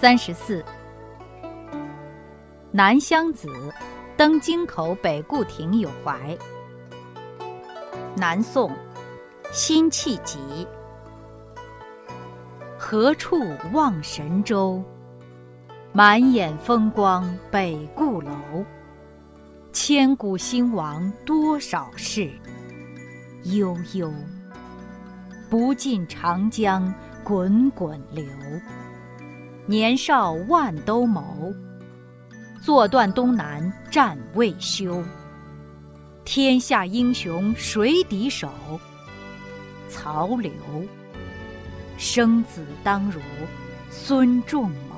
三十四，南乡子，登京口北固亭有怀。南宋，辛弃疾。何处望神州？满眼风光北固楼。千古兴亡多少事？悠悠，不尽长江滚滚流。年少万兜鍪，坐断东南战未休。天下英雄谁敌手？曹刘。生子当如孙仲谋。